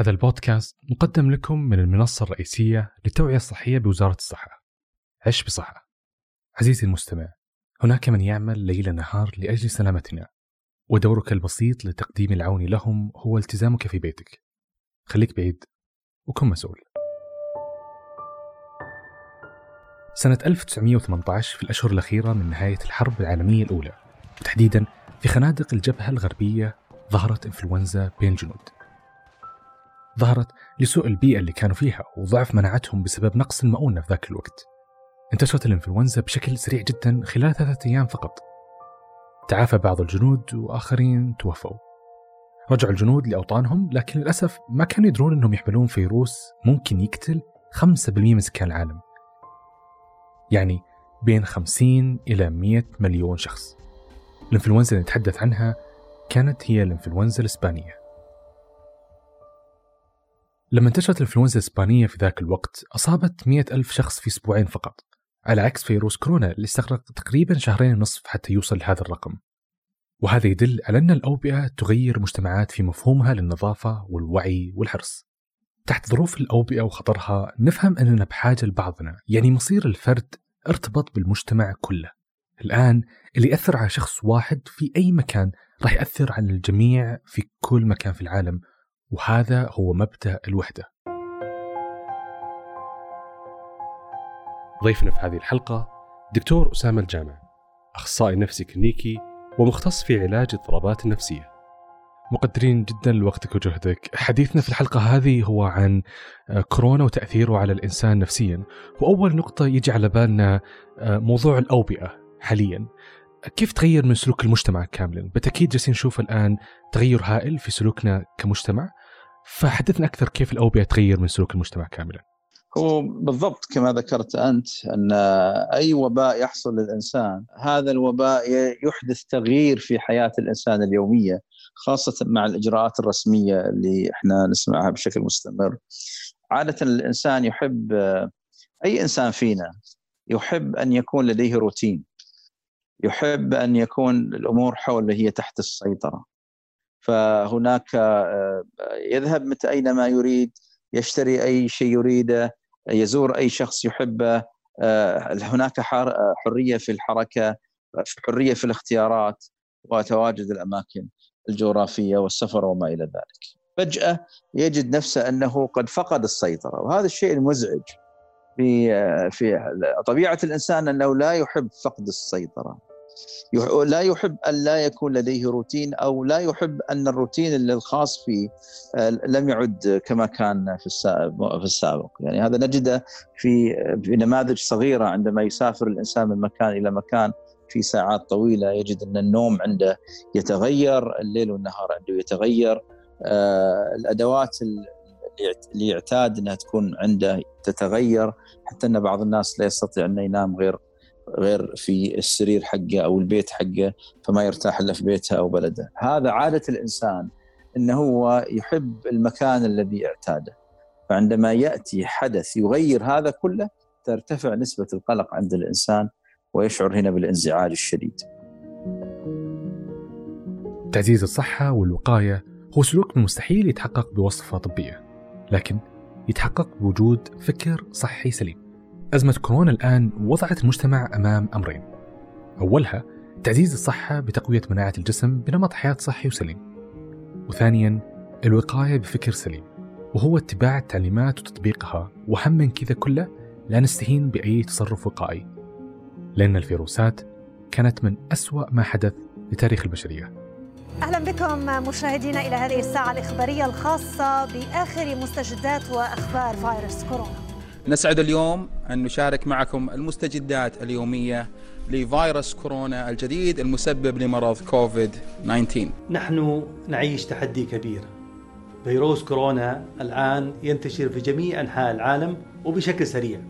هذا البودكاست مقدم لكم من المنصة الرئيسية للتوعية الصحية بوزارة الصحة. عش بصحة. عزيزي المستمع، هناك من يعمل ليل نهار لأجل سلامتنا، ودورك البسيط لتقديم العون لهم هو التزامك في بيتك. خليك بعيد وكن مسؤول. سنة 1918 في الأشهر الأخيرة من نهاية الحرب العالمية الأولى، تحديدا في خنادق الجبهة الغربية ظهرت إنفلونزا بين الجنود. ظهرت لسوء البيئة اللي كانوا فيها وضعف مناعتهم بسبب نقص المؤونة في ذاك الوقت. انتشرت الإنفلونزا بشكل سريع جدا خلال ثلاثة أيام فقط. تعافى بعض الجنود وآخرين توفوا. رجعوا الجنود لأوطانهم لكن للأسف ما كانوا يدرون أنهم يحملون فيروس ممكن يقتل 5% من سكان العالم. يعني بين 50 إلى 100 مليون شخص. الإنفلونزا اللي نتحدث عنها كانت هي الإنفلونزا الإسبانية. لما انتشرت الإنفلونزا الإسبانية في ذاك الوقت أصابت مئة ألف شخص في أسبوعين فقط. على عكس فيروس كورونا اللي استغرق تقريبا شهرين ونصف حتى يوصل لهذا الرقم. وهذا يدل على أن الأوبئة تغير مجتمعات في مفهومها للنظافة والوعي والحرص. تحت ظروف الأوبئة وخطرها نفهم أننا بحاجة لبعضنا يعني مصير الفرد ارتبط بالمجتمع كله. الآن اللي يأثر على شخص واحد في أي مكان راح يأثر على الجميع في كل مكان في العالم وهذا هو مبدأ الوحدة. ضيفنا في هذه الحلقة دكتور أسامة الجامع أخصائي نفسي كلينيكي ومختص في علاج الاضطرابات النفسية. مقدرين جدا لوقتك وجهدك. حديثنا في الحلقة هذه هو عن آه، كورونا وتأثيره على الإنسان نفسيا. وأول نقطة يجي على بالنا آه، موضوع الأوبئة حاليا. كيف تغير من سلوك المجتمع كاملا؟ بالتأكيد جالسين نشوف الآن تغير هائل في سلوكنا كمجتمع. فحدثنا أكثر كيف الأوبئة تغير من سلوك المجتمع كاملا. هو بالضبط كما ذكرت أنت أن أي وباء يحصل للإنسان هذا الوباء يحدث تغيير في حياة الإنسان اليومية خاصة مع الإجراءات الرسمية اللي إحنا نسمعها بشكل مستمر. عادة الإنسان يحب أي إنسان فينا يحب أن يكون لديه روتين. يحب أن يكون الأمور حوله هي تحت السيطرة. فهناك آه، يذهب متى؟ أينما يريد يشتري أي شيء يريده يزور أي شخص يحبه. آه، هناك حرية في الحركة حرية في الاختيارات وتواجد الأماكن الجغرافية والسفر وما إلى ذلك. فجأة يجد نفسه أنه قد فقد السيطرة وهذا الشيء المزعج في آه، في طبيعة الإنسان أنه لا يحب فقد السيطرة. لا يحب أن لا يكون لديه روتين أو لا يحب أن الروتين الخاص فيه آه، لم يعد كما كان في في السابق. يعني هذا نجده في في نماذج صغيرة عندما يسافر الإنسان من مكان إلى مكان في ساعات طويلة يجد أن النوم عنده يتغير الليل والنهار عنده يتغير آه، الأدوات اللي يعتاد أنها تكون عنده تتغير حتى أن بعض الناس لا يستطيع أن ينام غير غير في السرير حقه أو البيت حقه فما يرتاح إلا في بيته أو بلده، هذا عادة الإنسان إنه هو يحب المكان الذي اعتاده. فعندما يأتي حدث يغير هذا كله ترتفع نسبة القلق عند الإنسان ويشعر هنا بالانزعاج الشديد. تعزيز الصحة والوقاية هو سلوك من المستحيل يتحقق بوصفة طبية، لكن يتحقق بوجود فكر صحي سليم. أزمة كورونا الآن وضعت المجتمع أمام أمرين. أولها تعزيز الصحة بتقوية مناعة الجسم بنمط حياة صحي وسليم. وثانيا الوقاية بفكر سليم وهو اتباع التعليمات وتطبيقها وهم من كذا كلة لا نستهين بأي تصرف وقائي. لأن الفيروسات كانت من أسوأ ما حدث لتاريخ البشرية. أهلا بكم مشاهدينا إلى هذه الساعة الإخبارية الخاصة بآخر مستجدات وأخبار فيروس كورونا. نسعد اليوم أن نشارك معكم المستجدات اليومية لفيروس كورونا الجديد المسبب لمرض كوفيد 19 نحن نعيش تحدي كبير. فيروس كورونا الآن ينتشر في جميع أنحاء العالم وبشكل سريع.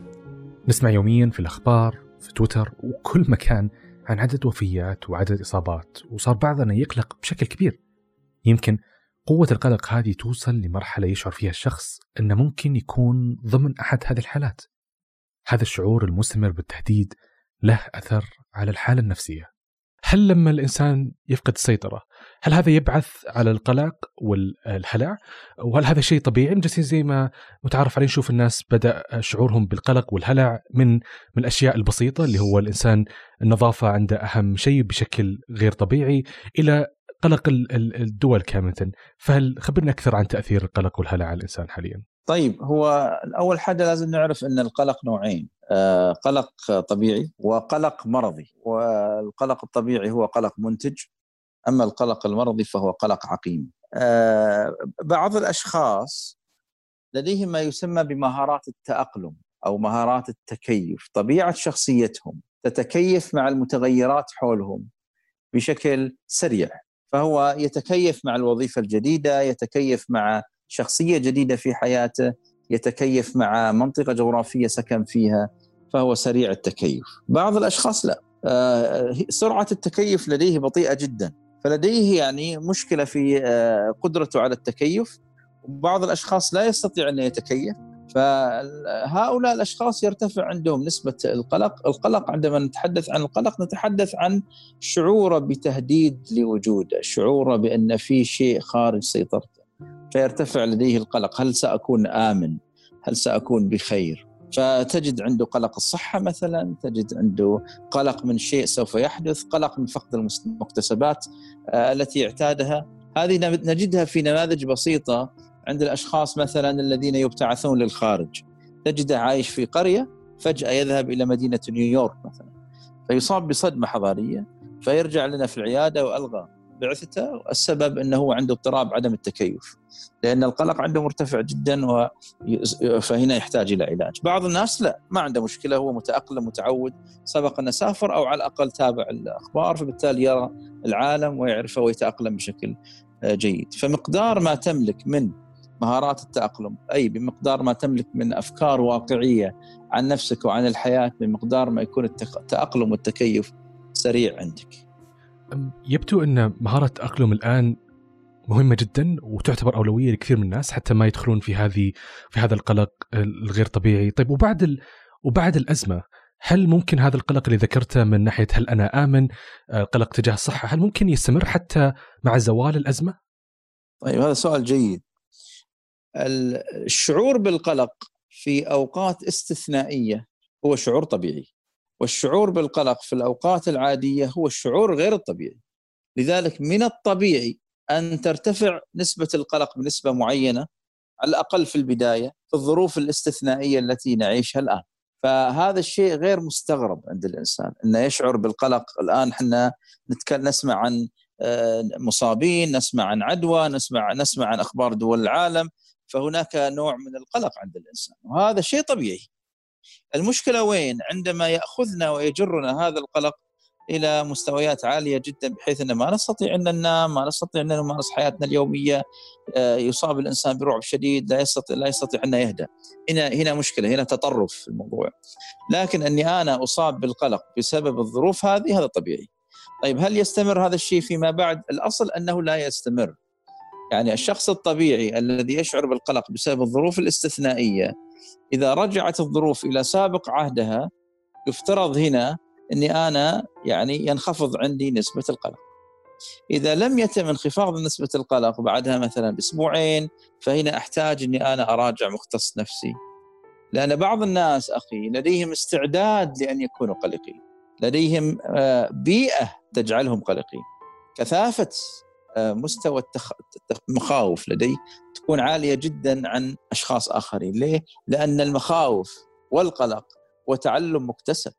نسمع يوميا في الأخبار في تويتر وكل مكان عن عدد وفيات وعدد إصابات وصار بعضنا يقلق بشكل كبير. يمكن قوة القلق هذه توصل لمرحلة يشعر فيها الشخص أنه ممكن يكون ضمن أحد هذه الحالات. هذا الشعور المستمر بالتهديد له أثر على الحالة النفسية. هل لما الإنسان يفقد السيطرة هل هذا يبعث على القلق والهلع وهل هذا شيء طبيعي جالسين زي ما متعارف عليه نشوف الناس بدأ شعورهم بالقلق والهلع من من الأشياء البسيطة اللي هو الإنسان النظافة عنده أهم شيء بشكل غير طبيعي إلى قلق الدول كاملة. فهل خبرنا أكثر عن تأثير القلق والهلع على الإنسان حاليا؟ طيب هو اول حاجة لازم نعرف إن القلق نوعين. آه، قلق طبيعي وقلق مرضي. والقلق الطبيعي هو قلق منتج. أما القلق المرضي فهو قلق عقيم. آه، بعض الأشخاص لديهم ما يسمى بمهارات التأقلم أو مهارات التكيف. طبيعة شخصيتهم تتكيف مع المتغيرات حولهم بشكل سريع. فهو يتكيف مع الوظيفة الجديدة يتكيف مع شخصية جديدة في حياته يتكيف مع منطقة جغرافية سكن فيها فهو سريع التكيف. بعض الأشخاص لا. آه، سرعة التكيف لديه بطيئة جدا. فلديه يعني مشكلة في آه، قدرته على التكيف. وبعض الأشخاص لا يستطيع أن يتكيف. فهؤلاء الأشخاص يرتفع عندهم نسبة القلق، القلق عندما نتحدث عن القلق نتحدث عن شعوره بتهديد لوجوده، شعوره بأن في شيء خارج سيطرته. فيرتفع لديه القلق، هل سأكون آمن؟ هل سأكون بخير؟ فتجد عنده قلق الصحة مثلا تجد عنده قلق من شيء سوف يحدث قلق من فقد المكتسبات آه، التي اعتادها هذه نجدها في نماذج بسيطة عند الأشخاص مثلا الذين يبتعثون للخارج. تجده عايش في قرية فجأة يذهب إلى مدينة نيويورك مثلا. فيصاب بصدمة حضارية فيرجع لنا في العيادة وألغى بعثته السبب إنه عنده اضطراب عدم التكيف. لأن القلق عنده مرتفع جدا و... فهنا يحتاج إلى علاج. بعض الناس لا ما عنده مشكلة هو متأقلم متعود. سبق انه سافر أو على الأقل تابع الأخبار فبالتالي يرى العالم ويعرفه ويتأقلم بشكل آه، جيد. فمقدار ما تملك من مهارات التأقلم. أي بمقدار ما تملك من أفكار واقعية عن نفسك وعن الحياة بمقدار ما يكون التأقلم والتكيف سريع عندك. يبدو أن مهارة التأقلم الآن مهمة جدا وتعتبر أولوية لكثير من الناس حتى ما يدخلون في هذه في هذا القلق الغير طبيعي. طيب وبعد ال... وبعد الأزمة هل ممكن هذا القلق اللي ذكرته من ناحية هل أنا آمن قلق تجاه الصحة هل ممكن يستمر حتى مع زوال الأزمة؟ طيب هذا سؤال جيد. الشعور بالقلق في أوقات استثنائية هو شعور طبيعي والشعور بالقلق في الأوقات العادية هو الشعور غير الطبيعي لذلك من الطبيعي أن ترتفع نسبة القلق بنسبة معينة على الأقل في البداية في الظروف الاستثنائية التي نعيشها الآن. فهذا الشيء غير مستغرب عند الإنسان إنه يشعر بالقلق. الآن إحنا نسمع عن آه، مصابين نسمع عن عدوى نسمع نسمع عن أخبار دول العالم. فهناك نوع من القلق عند الإنسان وهذا شيء طبيعي المشكلة وين عندما يأخذنا ويجرنا هذا القلق إلى مستويات عالية جدا بحيث ان ما نستطيع أن ننام، ما نستطيع أن نمارس حياتنا اليومية، آه، يصاب الإنسان برعب شديد، لا يستطيع لا يستطيع أن يهدى. هنا هنا مشكلة، هنا تطرف في الموضوع. لكن أني أنا أصاب بالقلق بسبب الظروف هذه هذا طبيعي. طيب هل يستمر هذا الشيء فيما بعد؟ الأصل أنه لا يستمر. يعني الشخص الطبيعي الذي يشعر بالقلق بسبب الظروف الاستثنائية إذا رجعت الظروف إلى سابق عهدها يفترض هنا إني أنا يعني ينخفض عندي نسبة القلق. إذا لم يتم انخفاض نسبة القلق بعدها مثلا بأسبوعين فهنا أحتاج إني أنا أراجع مختص نفسي. لأن بعض الناس أخي لديهم استعداد لأن يكونوا قلقين. لديهم آه، بيئة تجعلهم قلقين. كثافة مستوى المخاوف لدي تكون عالية جدا عن أشخاص آخرين، ليه؟ لأن المخاوف والقلق وتعلم مكتسب.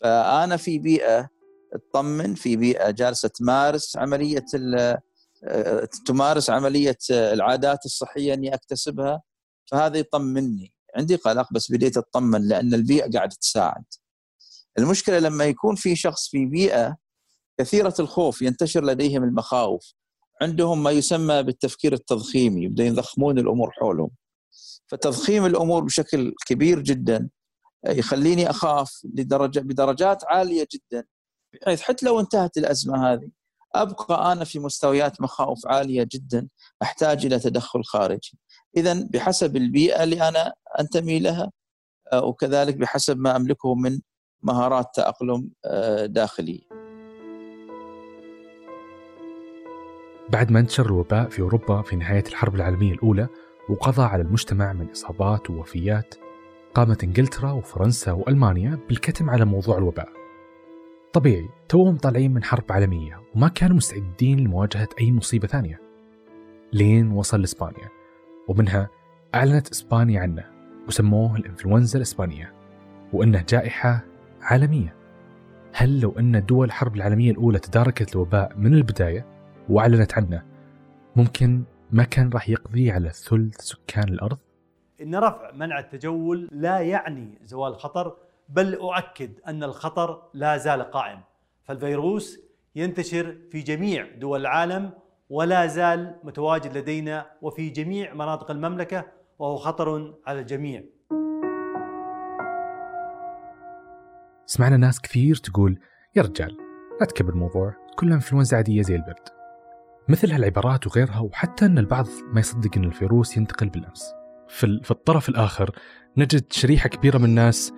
فأنا في بيئة تطمن في بيئة جالسة تمارس عملية تمارس عملية العادات الصحية إني أكتسبها فهذا يطمني عندي قلق بس بديت اطمن لأن البيئة قاعدة تساعد المشكلة لما يكون في شخص في بيئة كثيرة الخوف ينتشر لديهم المخاوف عندهم ما يسمى بالتفكير التضخيمي يبدأ يضخمون الأمور حولهم. فتضخيم الأمور بشكل كبير جدا يخليني أخاف لدرجة بدرجات عالية جدا. بحيث حتى لو انتهت الأزمة هذه أبقى أنا في مستويات مخاوف عالية جدا أحتاج إلى تدخل خارجي. إذا بحسب البيئة اللي أنا أنتمي لها آه، وكذلك بحسب ما أملكه من مهارات تأقلم آه، بعد ما انتشر الوباء في أوروبا في نهاية الحرب العالمية الأولى وقضى على المجتمع من إصابات ووفيات قامت إنجلترا وفرنسا وألمانيا بالكتم على موضوع الوباء. طبيعي توهم طالعين من حرب عالمية وما كانوا مستعدين لمواجهة أي مصيبة ثانية. لين وصل لإسبانيا ومنها أعلنت إسبانيا عنه وسموه الإنفلونزا الإسبانية وأنه جائحة عالمية. هل لو أن دول الحرب العالمية الأولى تداركت الوباء من البداية وأعلنت عنه. ممكن ما كان راح يقضي على ثلث سكان الأرض؟ إن رفع منع التجول لا يعني زوال الخطر بل أؤكد أن الخطر لا زال قائم. فالفيروس ينتشر في جميع دول العالم ولا زال متواجد لدينا وفي جميع مناطق المملكة وهو خطر على الجميع. سمعنا ناس كثير تقول يا رجال لا تكبر الموضوع كلها إنفلونزا عادية زي البرد. مثل هالعبارات وغيرها وحتى أن البعض ما يصدق أن الفيروس ينتقل بالأمس. في, الطرف الآخر نجد شريحة كبيرة من الناس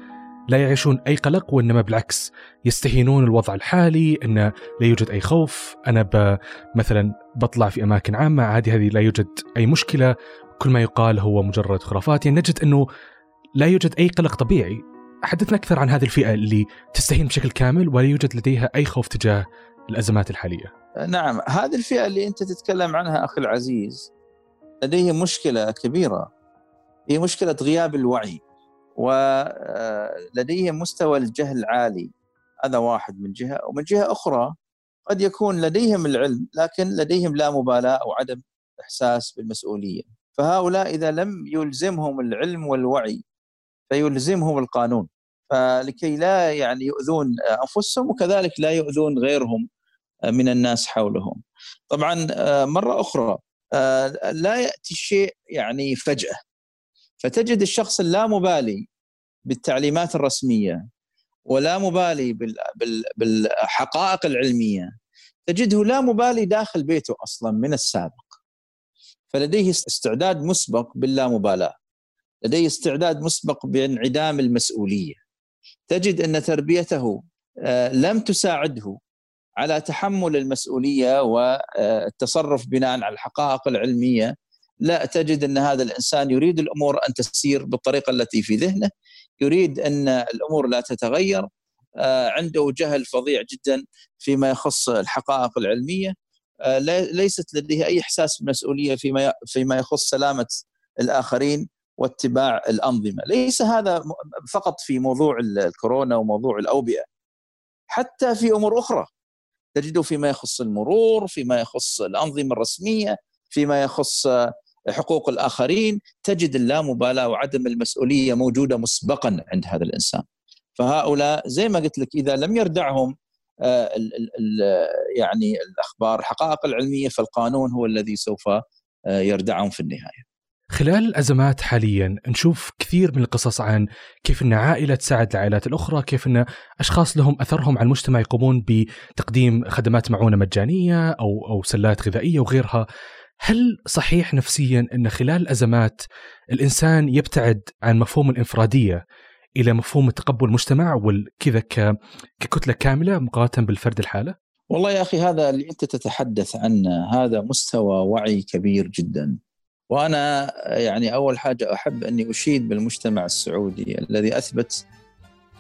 لا يعيشون أي قلق وإنما بالعكس يستهينون الوضع الحالي أن لا يوجد أي خوف أنا ب مثلا بطلع في أماكن عامة عادي هذه لا يوجد أي مشكلة. كل ما يقال هو مجرد خرافات يعني نجد أنه لا يوجد أي قلق طبيعي. حدثنا أكثر عن هذه الفئة اللي تستهين بشكل كامل ولا يوجد لديها أي خوف تجاه الأزمات الحالية. نعم هذه الفئة اللي أنت تتكلم عنها أخي العزيز لديهم مشكلة كبيرة. هي مشكلة غياب الوعي ولديهم مستوى الجهل عالي. هذا واحد من جهة. ومن جهة أخرى قد يكون لديهم العلم لكن لديهم لا مبالاة أو عدم إحساس بالمسؤولية. فهؤلاء إذا لم يلزمهم العلم والوعي فيلزمهم القانون. فلكي لا يعني يؤذون أنفسهم وكذلك لا يؤذون غيرهم من الناس حولهم. طبعا مرة أخرى لا يأتي الشيء يعني فجأة. فتجد الشخص اللامبالي بالتعليمات الرسمية ولا مبالي بالحقائق العلمية. تجده لا مبالي داخل بيته أصلا من السابق. فلديه استعداد مسبق باللامبالاة. لديه استعداد مسبق بانعدام المسؤولية. تجد أن تربيته آه، لم تساعده على تحمل المسؤولية والتصرف بناء على الحقائق العلمية لا تجد أن هذا الإنسان يريد الأمور أن تسير بالطريقة التي في ذهنه يريد أن الأمور لا تتغير آه، عنده جهل فظيع جدا فيما يخص الحقائق العلمية آه، ليست لديه أي إحساس بالمسؤوليه فيما فيما يخص سلامة الآخرين واتباع الأنظمة، ليس هذا فقط في موضوع الكورونا وموضوع الأوبئة حتى في أمور أخرى. تجده فيما يخص المرور، فيما يخص الأنظمة الرسمية، فيما يخص حقوق الآخرين تجد اللامبالاة وعدم المسؤولية موجودة مسبقا عند هذا الإنسان. فهؤلاء زي ما قلت لك إذا لم يردعهم آه، يعني الأخبار الحقائق العلمية فالقانون هو الذي سوف آه، يردعهم في النهاية. خلال الأزمات حاليا نشوف كثير من القصص عن كيف إن عائلة تساعد العائلات الأخرى، كيف إن أشخاص لهم أثرهم على المجتمع يقومون بتقديم خدمات معونة مجانية أو أو سلات غذائية وغيرها. هل صحيح نفسيا إن خلال الأزمات الإنسان يبتعد عن مفهوم الإنفرادية إلى مفهوم التقبل المجتمع والكذا ككتلة كاملة مقارنة بالفرد الحالة؟ والله يا أخي هذا اللي أنت تتحدث عنه هذا مستوى وعي كبير جدا. وأنا يعني أول حاجة أحب أني أشيد بالمجتمع السعودي الذي أثبت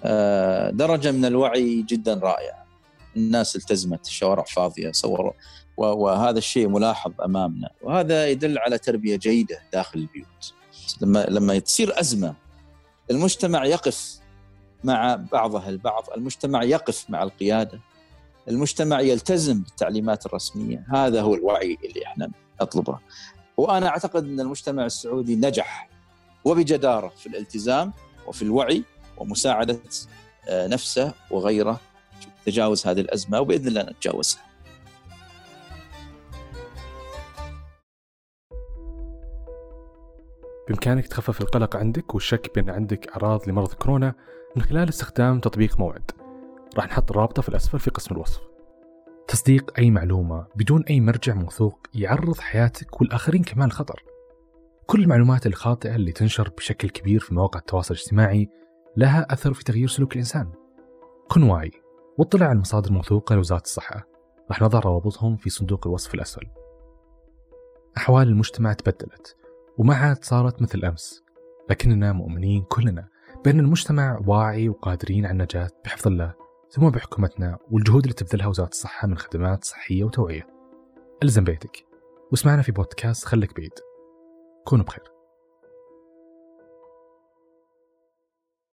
آه، درجة من الوعي جدا رائعة. الناس التزمت الشوارع فاضية صوروا وهذا الشيء ملاحظ أمامنا. وهذا يدل على تربية جيدة داخل البيوت. لما لما تصير أزمة المجتمع يقف مع بعضها البعض المجتمع يقف مع القيادة المجتمع يلتزم بالتعليمات الرسمية. هذا هو الوعي اللي إحنا نطلبه. وأنا أعتقد أن المجتمع السعودي نجح وبجدارة في الالتزام وفي الوعي ومساعدة آه، نفسه وغيره تجاوز هذه الأزمة وبإذن الله نتجاوزها. بإمكانك تخفف القلق عندك والشك بأن عندك أعراض لمرض كورونا من خلال استخدام تطبيق موعد. راح نحط الرابطة في الأسفل في قسم الوصف. تصديق أي معلومة بدون أي مرجع موثوق يعرض حياتك والآخرين كمان لخطر كل المعلومات الخاطئة اللي تنشر بشكل كبير في مواقع التواصل الاجتماعي لها أثر في تغيير سلوك الإنسان. كن واعي واطلع على المصادر الموثوقة لوزارة الصحة. راح نضع روابطهم في صندوق الوصف الأسفل. أحوال المجتمع تبدلت وما عاد صارت مثل أمس. لكننا مؤمنين كلنا بأن المجتمع واعي وقادرين على النجاة بحفظ الله. ثم بحكومتنا والجهود اللي تبذلها وزارة الصحة من خدمات صحية وتوعية. ألزم بيتك واسمعنا في بودكاست خلك بعيد. كونوا بخير.